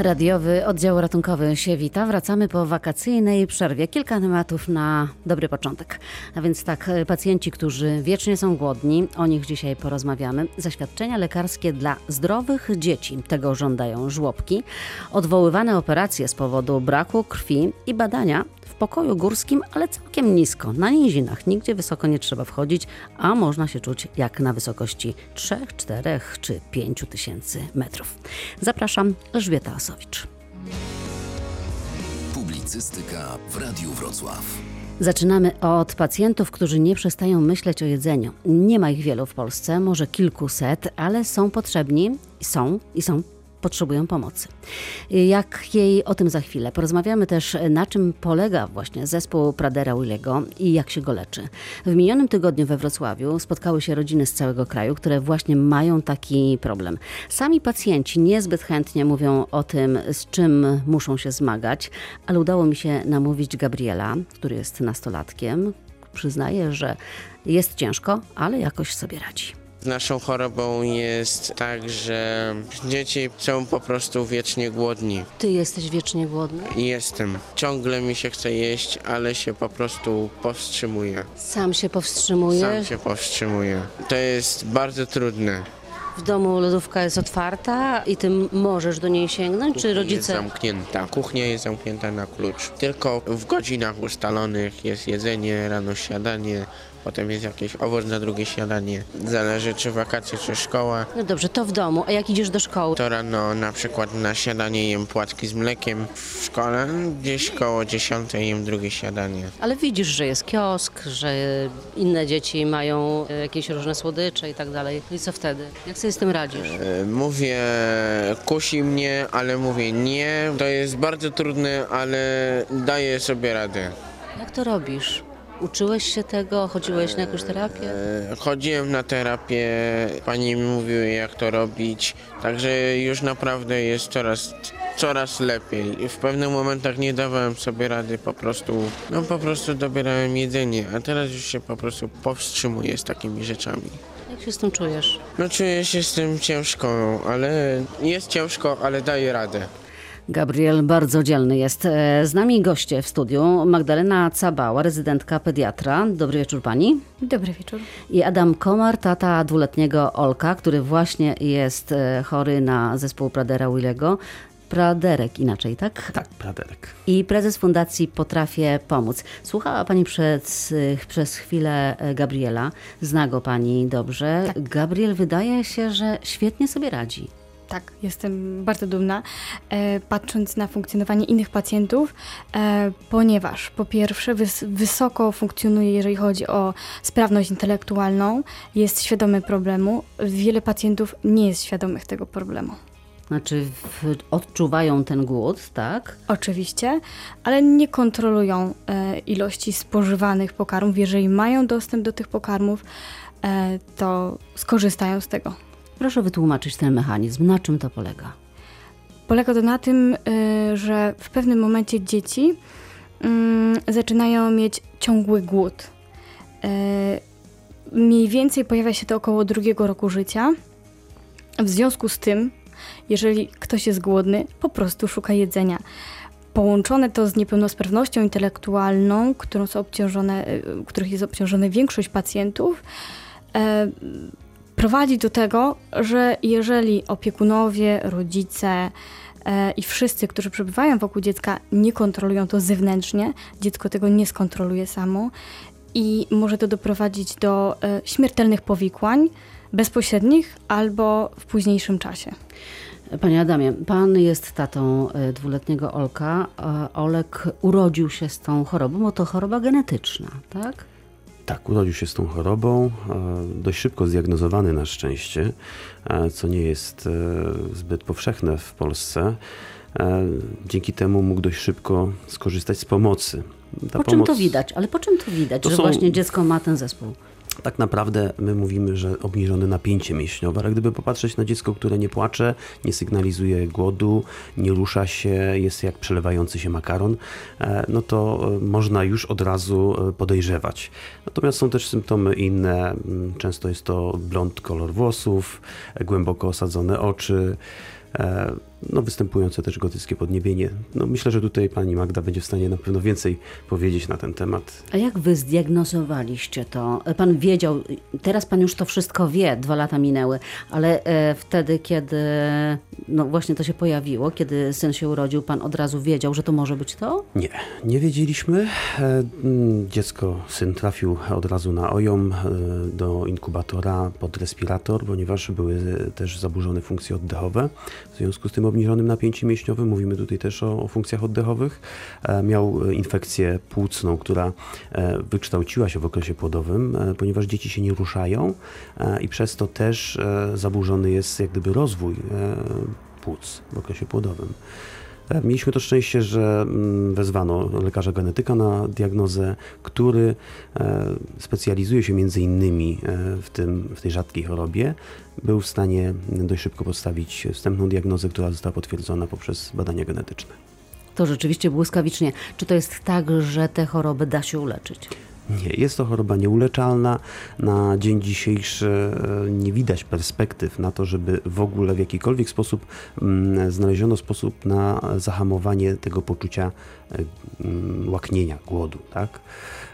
Radiowy oddział ratunkowy się wita. Wracamy po wakacyjnej przerwie. Kilka tematów na dobry początek. A więc tak, pacjenci, którzy wiecznie są głodni, o nich dzisiaj porozmawiamy. Zaświadczenia lekarskie dla zdrowych dzieci. Tego żądają żłobki. Odwoływane operacje z powodu braku krwi i badania pokoju górskim, ale całkiem nisko, na nizinach. Nigdzie wysoko nie trzeba wchodzić, a można się czuć jak na wysokości 3, 4 czy 5 tysięcy metrów. Zapraszam, Elżbieta Asowicz. Publicystyka w Radiu Wrocław. Zaczynamy od pacjentów, którzy nie przestają myśleć o jedzeniu. Nie ma ich wielu w Polsce, może kilkuset, ale są potrzebni, są i są potrzebują pomocy. Jak jej o tym za chwilę. Porozmawiamy też, na czym polega właśnie zespół Pradera Willego i jak się go leczy. W minionym tygodniu we Wrocławiu spotkały się rodziny z całego kraju, które właśnie mają taki problem. Sami pacjenci niezbyt chętnie mówią o tym, z czym muszą się zmagać, ale udało mi się namówić Gabriela, który jest nastolatkiem. Przyznaje, że jest ciężko, ale jakoś sobie radzi. Naszą chorobą jest tak, że dzieci są po prostu wiecznie głodni. Ty jesteś wiecznie głodny? Jestem. Ciągle mi się chce jeść, ale się po prostu powstrzymuję. Sam się powstrzymujesz? Sam się powstrzymuję. To jest bardzo trudne. W domu lodówka jest otwarta i ty możesz do niej sięgnąć, czy Jest rodzice... zamknięta. Kuchnia jest zamknięta na klucz. Tylko w godzinach ustalonych jest jedzenie, rano śniadanie, potem jest jakieś owoc na drugie śniadanie. Zależy czy wakacje, czy szkoła. No dobrze, to w domu, a jak idziesz do szkoły? To rano na przykład na śniadanie jem płatki z mlekiem. W szkole gdzieś koło 10 jem drugie śniadanie. Ale widzisz, że jest kiosk, że inne dzieci mają e, jakieś różne słodycze i tak dalej. I co wtedy? Jak sobie z tym radzisz? E, Mówię, kusi mnie, ale mówię nie. To jest bardzo trudne, ale daję sobie radę. Jak to robisz? Uczyłeś się tego? Chodziłeś na jakąś terapię? E, Chodziłem na terapię, pani mi mówiła jak to robić, także już naprawdę jest coraz, coraz lepiej. W pewnych momentach nie dawałem sobie rady, po prostu, no po prostu dobierałem jedzenie, a teraz już się po prostu powstrzymuję z takimi rzeczami. Jak się z tym czujesz? No czuję się z tym ciężko, ale jest ciężko, ale daję radę. Gabriel bardzo dzielny jest. E, Z nami goście w studiu Magdalena Cabała, rezydentka pediatra. Dobry wieczór pani. Dobry wieczór. I Adam Komar, tata dwuletniego Olka, który właśnie jest e, chory na zespół Pradera Willego. Praderek inaczej, tak? Tak, Praderek. I prezes Fundacji Potrafię Pomóc. Słuchała Pani przed, przez chwilę e, Gabriela. Zna go Pani dobrze. Gabriel wydaje się, że świetnie sobie radzi. Tak, jestem bardzo dumna, e, patrząc na funkcjonowanie innych pacjentów, e, ponieważ po pierwsze wys wysoko funkcjonuje, jeżeli chodzi o sprawność intelektualną, jest świadomy problemu. Wiele pacjentów nie jest świadomych tego problemu. Znaczy w, odczuwają ten głód, tak? Oczywiście, ale nie kontrolują e, ilości spożywanych pokarmów. Jeżeli mają dostęp do tych pokarmów, e, to skorzystają z tego. Proszę wytłumaczyć ten mechanizm. Na czym to polega? Polega to na tym, y, że w pewnym momencie dzieci mm, zaczynają mieć ciągły głód. Y, Mniej więcej pojawia się to około drugiego roku życia. W związku z tym, jeżeli ktoś jest głodny, po prostu szuka jedzenia. Połączone to z niepełnosprawnością intelektualną, którą są obciążone, y, których jest obciążona większość pacjentów, prowadzi do tego, że jeżeli opiekunowie, rodzice e, i wszyscy, którzy przebywają wokół dziecka, nie kontrolują to zewnętrznie, dziecko tego nie skontroluje samo i może to doprowadzić do e, śmiertelnych powikłań bezpośrednich albo w późniejszym czasie. Panie Adamie, pan jest tatą e, dwuletniego Olka. Olek urodził się z tą chorobą, bo to choroba genetyczna, tak? Tak, urodził się z tą chorobą, e, dość szybko zdiagnozowany na szczęście, e, co nie jest e, zbyt powszechne w Polsce. Dzięki temu mógł dość szybko skorzystać z pomocy. Ta Po czym to pomoc- widać? Ale po czym to widać, To że są- właśnie dziecko ma ten zespół? Tak naprawdę my mówimy, że obniżone napięcie mięśniowe, ale gdyby popatrzeć na dziecko, które nie płacze, nie sygnalizuje głodu, nie rusza się, jest jak przelewający się makaron, e, no to e, można już od razu e, podejrzewać. Natomiast są też symptomy inne, mm, często jest to blond kolor włosów, głęboko osadzone oczy, no, występujące też gotyckie podniebienie. No, myślę, że tutaj pani Magda będzie w stanie na pewno więcej powiedzieć na ten temat. A jak wy zdiagnozowaliście to? Pan wiedział, teraz pan już to wszystko wie, dwa lata minęły, ale e, wtedy, kiedy no właśnie to się pojawiło, kiedy syn się urodził, pan od razu wiedział, że to może być to? Nie, nie wiedzieliśmy. E, mm, Dziecko, syn trafił od razu na OJOM, e, do inkubatora pod respirator, ponieważ były też zaburzone funkcje oddechowe. W związku z tym obniżonym napięciem mięśniowym, mówimy tutaj też o, o funkcjach oddechowych, e, miał e, infekcję płucną, która e, wykształciła się w okresie płodowym, ponieważ dzieci się nie ruszają i przez to też zaburzony jest jak gdyby rozwój płuc w okresie płodowym. E, Mieliśmy to szczęście, że mm, wezwano lekarza genetyka na diagnozę, który e, specjalizuje się między innymi e, w, tym, w tej rzadkiej chorobie. Był w stanie dość szybko postawić wstępną diagnozę, która została potwierdzona poprzez badania genetyczne. To rzeczywiście błyskawicznie. Czy to jest tak, że tę chorobę da się uleczyć? Nie, jest to choroba nieuleczalna. Na dzień dzisiejszy e, nie widać perspektyw na to, żeby w ogóle w jakikolwiek sposób mm, znaleziono sposób na zahamowanie tego poczucia e, mm, łaknienia, głodu. Tak?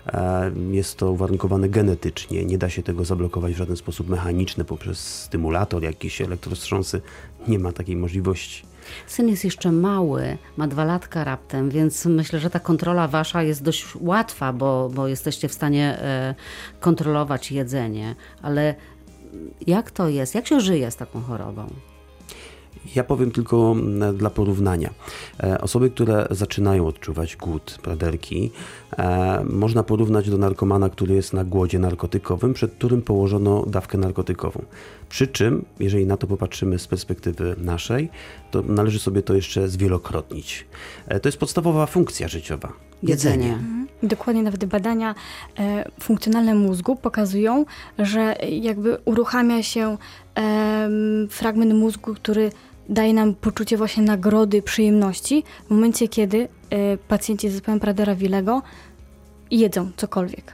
E, Jest to uwarunkowane genetycznie, nie da się tego zablokować w żaden sposób mechaniczny poprzez stymulator, jakieś elektrostrząsy. Nie ma takiej możliwości. Syn jest jeszcze mały, ma dwa latka raptem, więc myślę, że ta kontrola wasza jest dość łatwa, bo, bo jesteście w stanie e, kontrolować jedzenie. Ale jak to jest? Jak się żyje z taką chorobą? Ja powiem tylko dla porównania. E, Osoby, które zaczynają odczuwać głód, praderki, e, można porównać do narkomana, który jest na głodzie narkotykowym, przed którym położono dawkę narkotykową. Przy czym, jeżeli na to popatrzymy z perspektywy naszej, to należy sobie to jeszcze zwielokrotnić. E, To jest podstawowa funkcja życiowa. Jedzenie. Dokładnie nawet badania e, funkcjonalne mózgu pokazują, że jakby uruchamia się fragment mózgu, który daje nam poczucie właśnie nagrody, przyjemności w momencie, kiedy e, pacjenci z zespołem Pradera-Willego jedzą cokolwiek.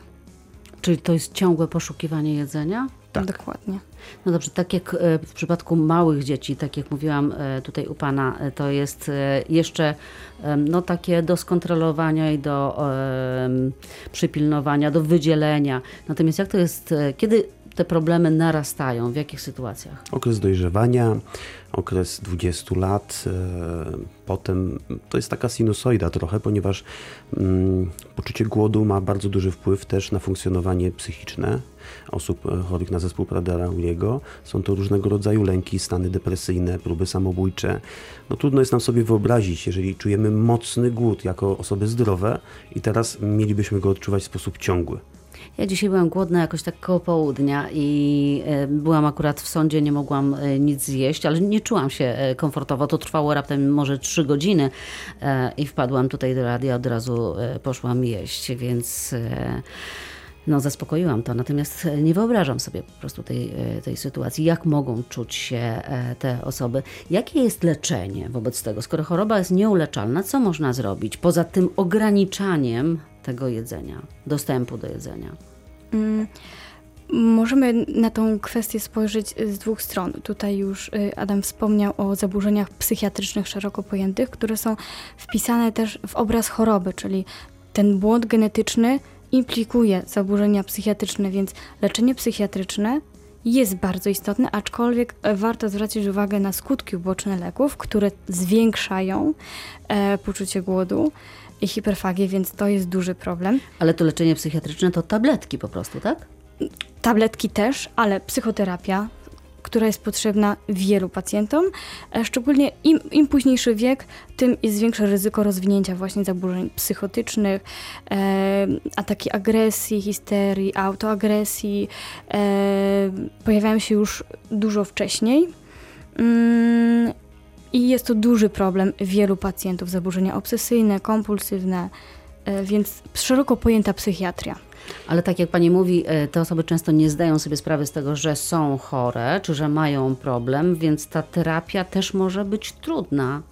Czyli to jest ciągłe poszukiwanie jedzenia? Tak. Dokładnie. No dobrze, tak jak e, w przypadku małych dzieci, tak jak mówiłam e, tutaj u Pana, to jest jeszcze no, takie do skontrolowania i do em, przypilnowania, do wydzielenia. Natomiast jak to jest, kiedy te problemy narastają, w jakich sytuacjach? Okres dojrzewania, okres 20 lat, e, potem to jest taka sinusoida trochę, ponieważ mm, poczucie głodu ma bardzo duży wpływ też na funkcjonowanie psychiczne osób e, chorych na zespół Pradera-Williego. Są to różnego rodzaju lęki, stany depresyjne, próby samobójcze. No trudno jest nam sobie wyobrazić, jeżeli czujemy mocny głód jako osoby zdrowe i teraz mielibyśmy go odczuwać w sposób ciągły. Ja dzisiaj byłam głodna jakoś tak koło południa i e, byłam akurat w sądzie, nie mogłam e, nic zjeść, ale nie czułam się e, komfortowo. To trwało raptem może trzy godziny i wpadłam tutaj do radia, od razu poszłam jeść, więc no, zaspokoiłam to. Natomiast nie wyobrażam sobie po prostu tej, tej sytuacji, jak mogą czuć się te osoby. Jakie jest leczenie wobec tego? Skoro choroba jest nieuleczalna, co można zrobić poza tym ograniczaniem tego jedzenia, dostępu do jedzenia? Mm, Możemy na tą kwestię spojrzeć z dwóch stron. Tutaj już y, Adam wspomniał o zaburzeniach psychiatrycznych szeroko pojętych, które są wpisane też w obraz choroby, czyli ten błąd genetyczny implikuje zaburzenia psychiatryczne, więc leczenie psychiatryczne jest bardzo istotne, aczkolwiek e, warto zwrócić uwagę na skutki uboczne leków, które zwiększają e, poczucie głodu i hiperfagię, więc to jest duży problem. Ale to leczenie psychiatryczne to tabletki po prostu, tak? Tabletki też, ale psychoterapia, która jest potrzebna wielu pacjentom. E, Szczególnie im, im późniejszy wiek, tym jest większe ryzyko rozwinięcia właśnie zaburzeń psychotycznych, e, ataki agresji, histerii, autoagresji e, pojawiają się już dużo wcześniej. Mm, I jest to duży problem wielu pacjentów, zaburzenia obsesyjne, kompulsywne, e, więc szeroko pojęta psychiatria. Ale tak jak pani mówi, e, te osoby często nie zdają sobie sprawy z tego, że są chore, czy że mają problem, więc ta terapia też może być trudna.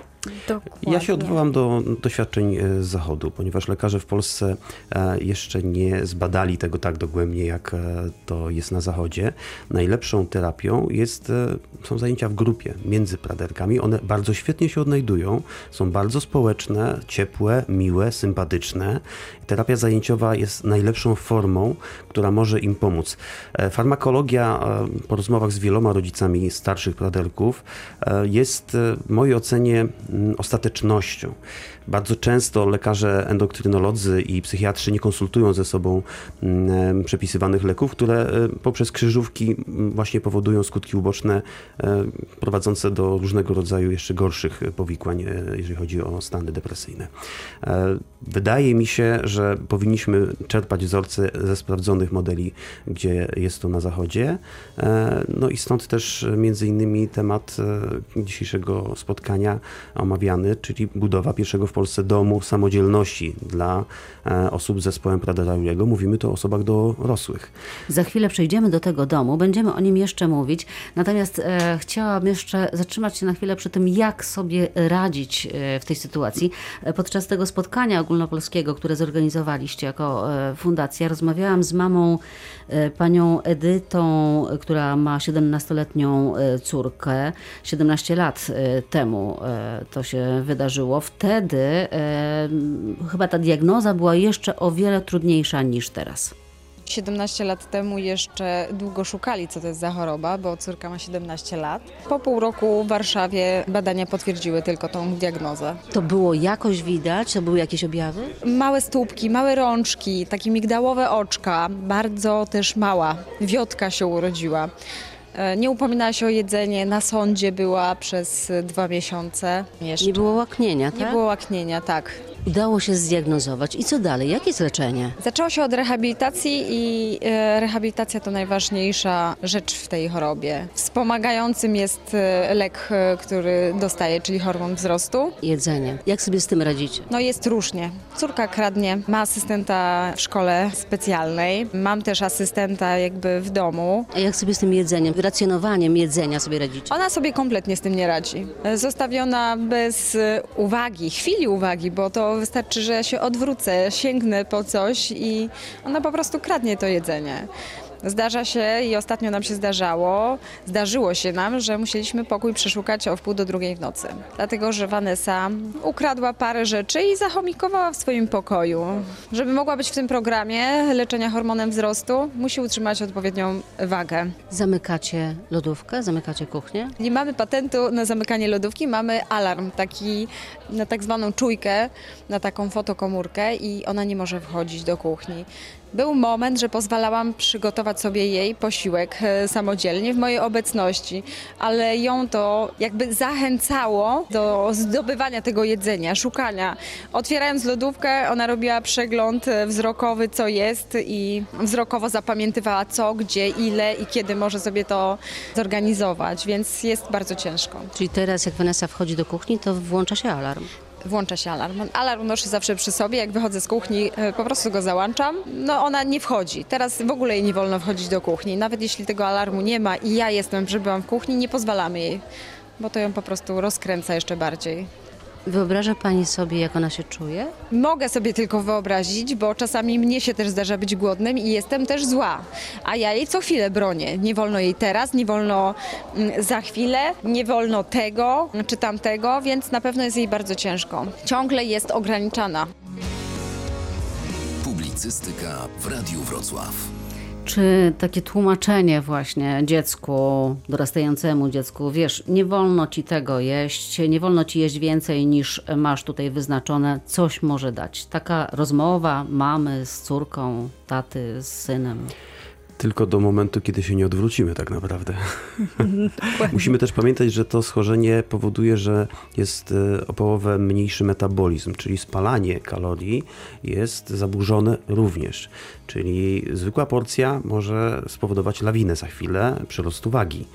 Dokładnie. Ja się odwołam do doświadczeń e, z zachodu, ponieważ lekarze w Polsce e, jeszcze nie zbadali tego tak dogłębnie, jak e, to jest na zachodzie. Najlepszą terapią jest, są zajęcia w grupie między praderkami. One bardzo świetnie się odnajdują, są bardzo społeczne, ciepłe, miłe, sympatyczne. Terapia zajęciowa jest najlepszą formą, która może im pomóc. Farmakologia, po rozmowach z wieloma rodzicami starszych praderków, jest w mojej ocenie ostatecznością. Bardzo często lekarze endokrynolodzy i psychiatrzy nie konsultują ze sobą mm, przepisywanych leków, które e, poprzez krzyżówki mm, właśnie powodują skutki uboczne e, prowadzące do różnego rodzaju jeszcze gorszych powikłań, e, jeżeli chodzi o stany depresyjne. Wydaje mi się, że powinniśmy czerpać wzorce ze sprawdzonych modeli, gdzie jest to na zachodzie. No i stąd też między innymi temat dzisiejszego spotkania omawiany, czyli budowa pierwszego w Polsce domu samodzielności dla e, osób z zespołem Prader-Williego. Mówimy tu o osobach dorosłych. Za chwilę przejdziemy do tego domu, będziemy o nim jeszcze mówić. Natomiast e, chciałam jeszcze zatrzymać się na chwilę przy tym, jak sobie radzić e, w tej sytuacji. E, podczas tego spotkania ogólnopolskiego, które zorganizowaliście jako fundacja, rozmawiałam z mamą panią Edytą, która ma 17-letnią córkę. 17 lat temu to się wydarzyło. Wtedy chyba ta diagnoza była jeszcze o wiele trudniejsza niż teraz. 17 lat temu jeszcze długo szukali, co to jest za choroba, bo córka ma 17 lat. Po pół roku w Warszawie badania potwierdziły tylko tą diagnozę. To było jakoś widać? To były jakieś objawy? Małe stópki, małe rączki, takie migdałowe oczka, bardzo też mała. Wiotka się urodziła. E, nie upominała się o jedzenie, na sądzie była przez dwa miesiące. Jeszcze. Nie było łaknienia, tak? Nie było łaknienia, tak. Udało się zdiagnozować. I co dalej? Jakie jest leczenie? Zaczęło się od rehabilitacji i e, rehabilitacja to najważniejsza rzecz w tej chorobie. Wspomagającym jest e, lek, e, który dostaje, czyli hormon wzrostu. Jedzenie. Jak sobie z tym radzicie? No jest różnie. Córka kradnie, ma asystenta w szkole specjalnej, mam też asystenta jakby w domu. A jak sobie z tym jedzeniem, racjonowaniem jedzenia sobie radzicie? Ona sobie kompletnie z tym nie radzi. Zostawiona bez uwagi, chwili uwagi, bo to wystarczy, że ja się odwrócę, sięgnę po coś i ona po prostu kradnie to jedzenie. Zdarza się i ostatnio nam się zdarzało, zdarzyło się nam, że musieliśmy pokój przeszukać o wpół do drugiej w nocy. Dlatego, że Vanessa ukradła parę rzeczy i zachomikowała w swoim pokoju. Żeby mogła być w tym programie leczenia hormonem wzrostu, musi utrzymać odpowiednią wagę. Zamykacie lodówkę, zamykacie kuchnię? Nie mamy patentu na zamykanie lodówki, mamy alarm taki na tak zwaną czujkę, na taką fotokomórkę i ona nie może wchodzić do kuchni. Był moment, że pozwalałam przygotować sobie jej posiłek e, samodzielnie w mojej obecności, ale ją to jakby zachęcało do zdobywania tego jedzenia, szukania. Otwierając lodówkę, ona robiła przegląd e, wzrokowy, co jest i wzrokowo zapamiętywała co, gdzie, ile i kiedy może sobie to zorganizować, więc jest bardzo ciężko. Czyli teraz jak Vanessa wchodzi do kuchni, to włącza się alarm włącza się alarm. Alarm noszę zawsze przy sobie, jak wychodzę z kuchni, e, po prostu go załączam. No ona nie wchodzi. Teraz w ogóle jej nie wolno wchodzić do kuchni. Nawet jeśli tego alarmu nie ma i ja jestem, że w kuchni, nie pozwalamy jej, bo to ją po prostu rozkręca jeszcze bardziej. Wyobraża Pani sobie, jak ona się czuje? Mogę sobie tylko wyobrazić, bo czasami mnie się też zdarza być głodnym i jestem też zła. A ja jej co chwilę bronię. Nie wolno jej teraz, nie wolno mm, za chwilę, nie wolno tego czy tamtego, więc na pewno jest jej bardzo ciężko. Ciągle jest ograniczana. Publicystyka w Radiu Wrocław. Czy takie tłumaczenie właśnie dziecku, dorastającemu dziecku, wiesz, nie wolno ci tego jeść, nie wolno ci jeść więcej niż masz tutaj wyznaczone, coś może dać. Taka rozmowa mamy z córką, taty z synem tylko do momentu, kiedy się nie odwrócimy tak naprawdę. Musimy też pamiętać, że to schorzenie powoduje, że jest e, o połowę mniejszy metabolizm, czyli spalanie kalorii jest zaburzone również. Czyli zwykła porcja może spowodować lawinę za chwilę przyrostu wagi.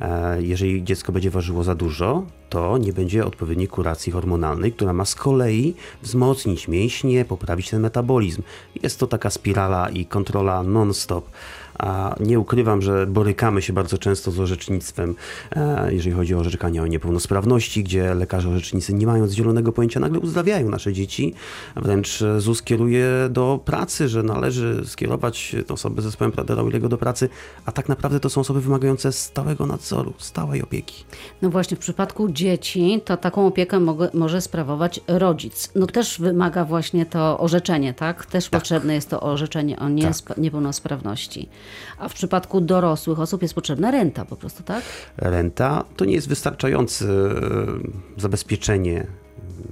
E, jeżeli dziecko będzie ważyło za dużo, to nie będzie odpowiedniej kuracji hormonalnej, która ma z kolei wzmocnić mięśnie, poprawić ten metabolizm. Jest to taka spirala i kontrola non-stop A nie ukrywam, że borykamy się bardzo często z orzecznictwem, e, jeżeli chodzi o orzekania o niepełnosprawności, gdzie lekarze orzecznicy nie mając zielonego pojęcia nagle uzdrawiają nasze dzieci. Wręcz ZUS kieruje do pracy, że należy skierować osoby z zespołem Pradera-Willego do pracy, a tak naprawdę to są osoby wymagające stałego nadzoru, stałej opieki. No właśnie, w przypadku dzieci to taką opiekę mogę, może sprawować rodzic. No też wymaga właśnie to orzeczenie, tak? Też potrzebne jest to orzeczenie o niesp- niepełnosprawności. A w przypadku dorosłych osób jest potrzebna renta po prostu, tak? Renta to nie jest wystarczające e, zabezpieczenie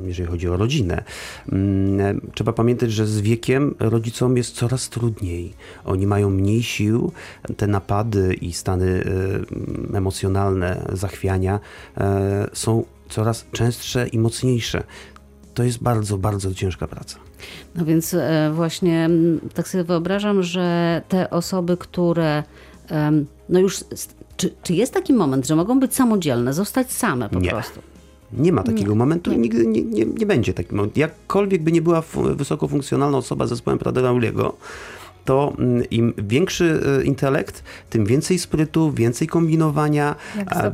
jeżeli chodzi o rodzinę. Mm, Trzeba pamiętać, że z wiekiem rodzicom jest coraz trudniej. Oni mają mniej sił, te napady i stany e, emocjonalne, zachwiania e, są coraz częstsze i mocniejsze. To jest bardzo, bardzo ciężka praca. No więc e, właśnie tak sobie wyobrażam, że te osoby, które no już, czy, czy jest taki moment, że mogą być samodzielne, zostać same po Nie. prostu? Nie ma takiego momentu i nigdy nie, nie, nie będzie takiego momentu. Jakkolwiek by nie była wysoko funkcjonalna osoba z zespołem Pradera-Uliego, to mm, im większy e, intelekt, tym więcej sprytu, więcej kombinowania,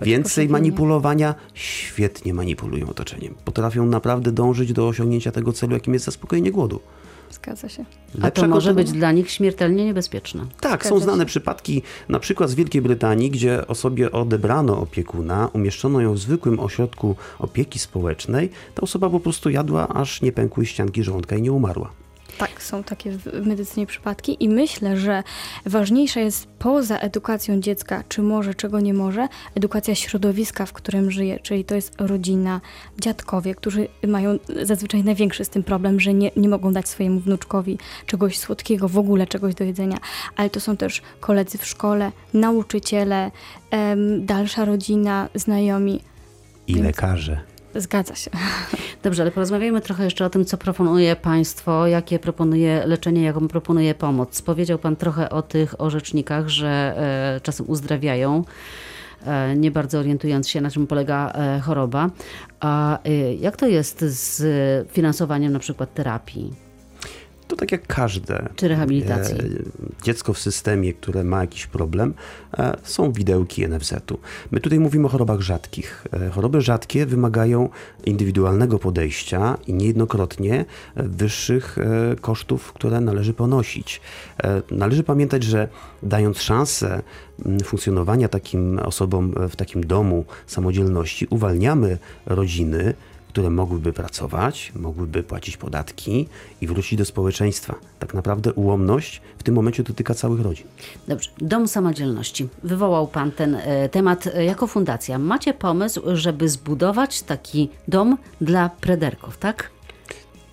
więcej manipulowania. Świetnie manipulują otoczeniem. Potrafią naprawdę dążyć do osiągnięcia tego celu, jakim jest zaspokojenie głodu. Zgadza się. A to może być dla nich śmiertelnie niebezpieczne. Tak, są Zgadza znane się. przypadki, na przykład z Wielkiej Brytanii, gdzie osobie odebrano opiekuna, umieszczono ją w zwykłym ośrodku opieki społecznej. Ta osoba po prostu jadła, aż nie pękły ścianki żołądka i nie umarła. Tak, są takie w medycynie przypadki i myślę, że ważniejsza jest poza edukacją dziecka, czy może, czego nie może, edukacja środowiska, w którym żyje, czyli to jest rodzina, dziadkowie, którzy mają zazwyczaj największy z tym problem, że nie, nie mogą dać swojemu wnuczkowi czegoś słodkiego, w ogóle czegoś do jedzenia, ale to są też koledzy w szkole, nauczyciele, em, dalsza rodzina, znajomi. I Więc- lekarze. Zgadza się. Dobrze, ale porozmawiajmy trochę jeszcze o tym, co proponuje państwo, jakie proponuje leczenie, jaką proponuje pomoc. Powiedział pan trochę o tych orzecznikach, że e, czasem uzdrawiają, e, nie bardzo orientując się, na czym polega e, choroba. A jak to jest z finansowaniem na przykład terapii? Tak jak każde. Czy rehabilitacji. e, Dziecko w systemie, które ma jakiś problem, e, są widełki NFZ-u. My tutaj mówimy o chorobach rzadkich. E, Choroby rzadkie wymagają indywidualnego podejścia i niejednokrotnie wyższych kosztów, które należy ponosić. Należy pamiętać, że dając szansę funkcjonowania takim osobom w takim domu samodzielności, uwalniamy rodziny, które mogłyby pracować, mogłyby płacić podatki i wrócić do społeczeństwa. Tak naprawdę ułomność w tym momencie dotyka całych rodzin. Dobrze, Dom Samodzielności. Wywołał Pan ten e, temat e, jako fundacja. Macie pomysł, żeby zbudować taki dom dla prederków, tak?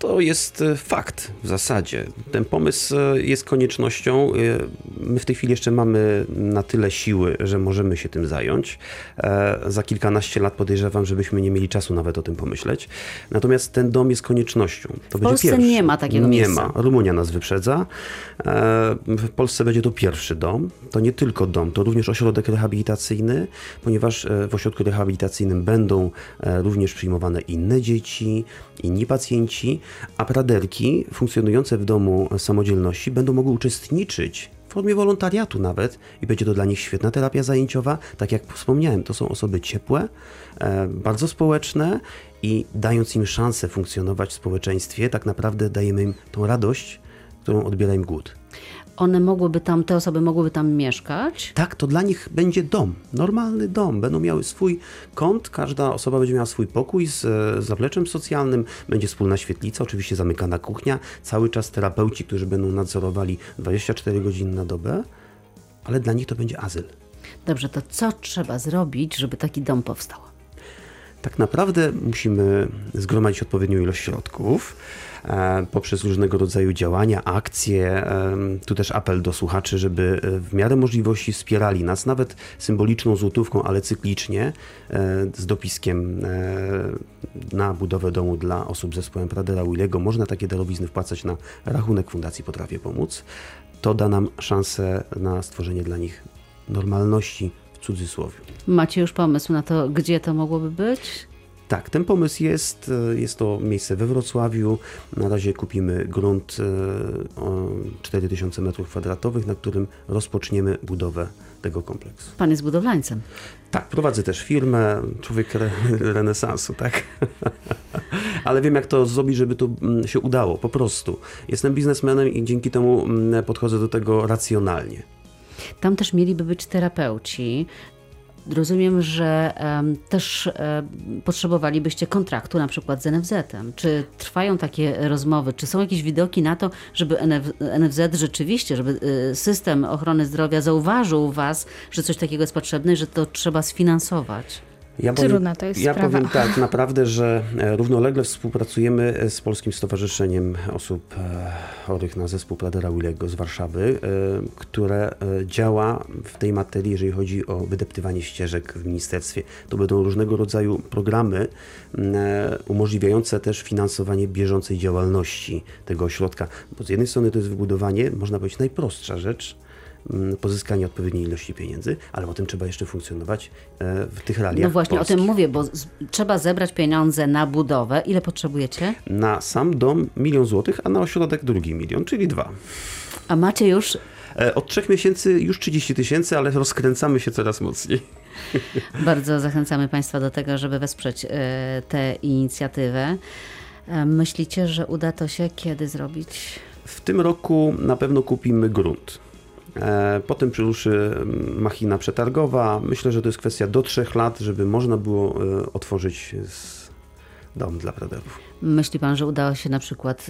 To jest e, fakt w zasadzie. Ten pomysł e, jest koniecznością. E, My w tej chwili jeszcze mamy na tyle siły, że możemy się tym zająć. Za kilkanaście lat podejrzewam, żebyśmy nie mieli czasu nawet o tym pomyśleć. Natomiast ten dom jest koniecznością. To będzie Polsce pierwszy. nie ma takiego nie miejsca. ma. Rumunia nas wyprzedza. W Polsce będzie to pierwszy dom. To nie tylko dom, to również ośrodek rehabilitacyjny, ponieważ w ośrodku rehabilitacyjnym będą również przyjmowane inne dzieci, inni pacjenci, a praderki funkcjonujące w domu samodzielności będą mogły uczestniczyć w formie wolontariatu nawet i będzie to dla nich świetna terapia zajęciowa. Tak jak wspomniałem, to są osoby ciepłe, e, bardzo społeczne i dając im szansę funkcjonować w społeczeństwie, tak naprawdę dajemy im tą radość, którą odbiera im głód. One mogłyby tam, te osoby mogłyby tam mieszkać. Tak, to dla nich będzie dom, normalny dom. Będą miały swój kąt, każda osoba będzie miała swój pokój z, z zapleczem socjalnym, będzie wspólna świetlica, oczywiście zamykana kuchnia, cały czas terapeuci, którzy będą nadzorowali 24 godziny na dobę, ale dla nich to będzie azyl. Dobrze, to co trzeba zrobić, żeby taki dom powstał? Tak naprawdę musimy zgromadzić odpowiednią ilość środków e, poprzez różnego rodzaju działania, akcje. E, tu też apel do słuchaczy, żeby e, w miarę możliwości wspierali nas, nawet symboliczną złotówką, ale cyklicznie, z dopiskiem na budowę domu dla osób z zespołem Pradera Willego. Można takie darowizny wpłacać na rachunek Fundacji Potrafię Pomóc. To da nam szansę na stworzenie dla nich normalności cudzysłowie. Macie już pomysł na to, gdzie to mogłoby być? Tak, ten pomysł jest. e, Jest to miejsce we Wrocławiu. Na razie kupimy grunt e, o 4000 m2, na którym rozpoczniemy budowę tego kompleksu. Pan jest budowlańcem. Tak, prowadzę też firmę, człowiek re, renesansu, tak. Ale wiem, jak to zrobić, żeby to mm, się udało, po prostu. Jestem biznesmenem i dzięki temu mm, podchodzę do tego racjonalnie. Tam też mieliby być terapeuci. Rozumiem, że em, też em, potrzebowalibyście kontraktu na przykład z NFZ-em. Czy trwają takie rozmowy? Czy są jakieś widoki na to, żeby NF, NFZ rzeczywiście, żeby y, system ochrony zdrowia zauważył Was, że coś takiego jest potrzebne i że to trzeba sfinansować? Ja Trudna to jest ja sprawa. powiem tak, naprawdę, że e, równolegle współpracujemy e, z Polskim Stowarzyszeniem Osób e, Chorych na Zespół Pradera Willego z Warszawy, które działa w tej materii, jeżeli chodzi o wydeptywanie ścieżek w ministerstwie. To będą różnego rodzaju programy umożliwiające też finansowanie bieżącej działalności tego ośrodka. Bo z jednej strony to jest wybudowanie, można powiedzieć, najprostsza rzecz, pozyskanie odpowiedniej ilości pieniędzy, ale potem trzeba jeszcze funkcjonować e, w tych realiach No właśnie o tym mówię, bo z, trzeba zebrać pieniądze na budowę. Ile potrzebujecie? Na sam dom milion złotych, a na ośrodek drugi milion, czyli dwa. A macie już E, Od trzech miesięcy już 30 tysięcy, ale rozkręcamy się coraz mocniej. Bardzo zachęcamy Państwa do tego, żeby wesprzeć e, tę inicjatywę. Myślicie, że uda to się kiedy zrobić? W tym roku na pewno kupimy grunt. E, Potem przyruszy mm, machina przetargowa. Myślę, że to jest kwestia do trzech lat, żeby można było e, otworzyć dom dla praderów. Myśli Pan, że udało się na przykład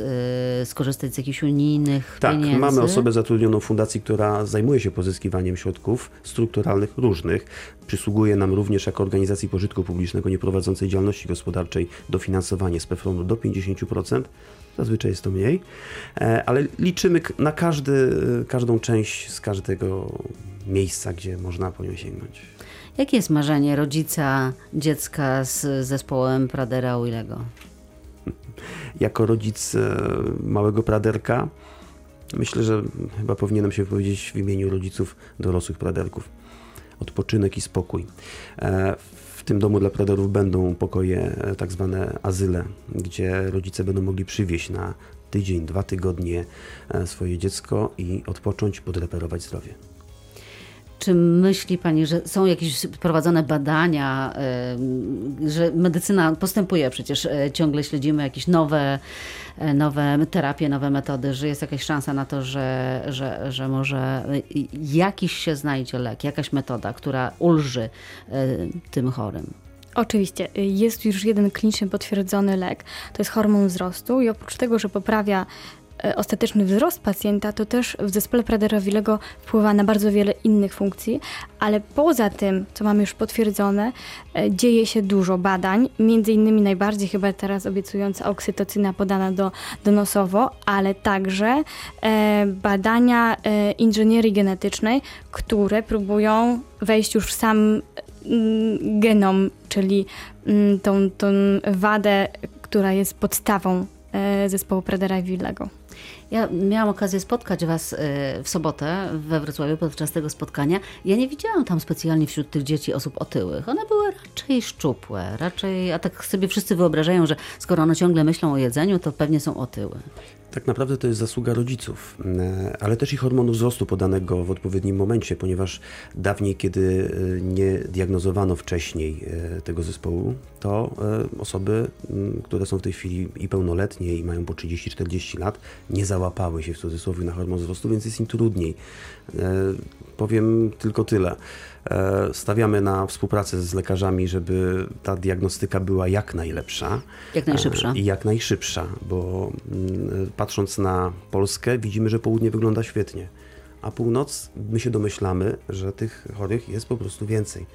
e, skorzystać z jakichś unijnych Tak, pieniędzy? mamy osobę zatrudnioną w fundacji, która zajmuje się pozyskiwaniem środków strukturalnych różnych. Przysługuje nam również jako organizacji pożytku publicznego nieprowadzącej działalności gospodarczej dofinansowanie z PFRON-u do 50%. Zazwyczaj jest to mniej, E, ale liczymy na każdy, każdą część z każdego miejsca, gdzie można po nią sięgnąć. Jakie jest marzenie rodzica dziecka z zespołem Pradera Willego? Jako rodzic e, małego praderka, myślę, że chyba powinienem się wypowiedzieć w imieniu rodziców dorosłych praderków. Odpoczynek i spokój. E, W tym domu dla praderów będą pokoje, e, tak zwane azyle, gdzie rodzice będą mogli przywieźć na tydzień, dwa tygodnie swoje dziecko i odpocząć, podreperować zdrowie. Czy myśli Pani, że są jakieś prowadzone badania, że medycyna postępuje? Przecież, y, ciągle śledzimy jakieś nowe, y, nowe terapie, nowe metody, że jest jakaś szansa na to, że, że, że może y, jakiś się znajdzie lek, jakaś metoda, która ulży tym chorym? Oczywiście, jest już jeden klinicznie potwierdzony lek, to jest hormon wzrostu i oprócz tego, że poprawia e, ostateczny wzrost pacjenta, to też w zespole Pradera-Willego wpływa na bardzo wiele innych funkcji, ale poza tym, co mamy już potwierdzone, e, dzieje się dużo badań, między innymi najbardziej chyba teraz obiecująca oksytocyna podana do, donosowo, ale także e, badania e, inżynierii genetycznej, które próbują wejść już w sam mm, genom, czyli mm, tą, tą wadę, która jest podstawą e, zespołu Pradera Willego. Ja miałam okazję spotkać Was y, w sobotę we Wrocławiu podczas tego spotkania. Ja nie widziałam tam specjalnie wśród tych dzieci osób otyłych. One były raczej szczupłe, raczej, a tak sobie wszyscy wyobrażają, że skoro one ciągle myślą o jedzeniu, to pewnie są otyłe. Tak naprawdę to jest zasługa rodziców, e, ale też i hormonu wzrostu podanego w odpowiednim momencie, ponieważ dawniej, kiedy e, nie diagnozowano wcześniej e, tego zespołu, to osoby, które są w tej chwili i pełnoletnie i mają po 30-40 lat, nie załapały się w cudzysłowie na hormon wzrostu, więc jest im trudniej. Powiem tylko tyle. Stawiamy na współpracę z lekarzami, żeby ta diagnostyka była jak najlepsza. Jak najszybsza. I jak najszybsza, bo patrząc na Polskę, widzimy, że południe wygląda świetnie, a północ, my się domyślamy, że tych chorych jest po prostu więcej.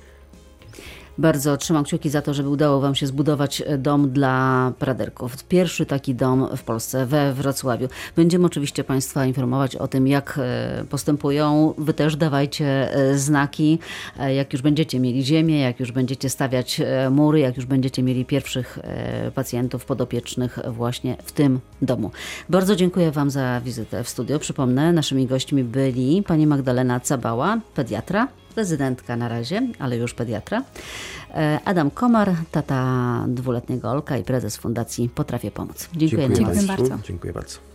Bardzo trzymam kciuki za to, żeby udało Wam się zbudować e, dom dla praderków. Pierwszy taki dom w Polsce, we Wrocławiu. Będziemy oczywiście Państwa informować o tym, jak e, postępują. Wy też dawajcie e, znaki, jak już będziecie mieli ziemię, jak już będziecie stawiać mury, jak już będziecie mieli pierwszych pacjentów podopiecznych właśnie w tym domu. Bardzo dziękuję Wam za wizytę w studio. Przypomnę, naszymi gośćmi byli pani Magdalena Cabała, pediatra, rezydentka na razie, ale już pediatra. E, Adam Komar, tata dwuletniego Olka i prezes Fundacji Potrafię Pomóc. Dziękuję Dziękuję bardzo. Dziękuję bardzo.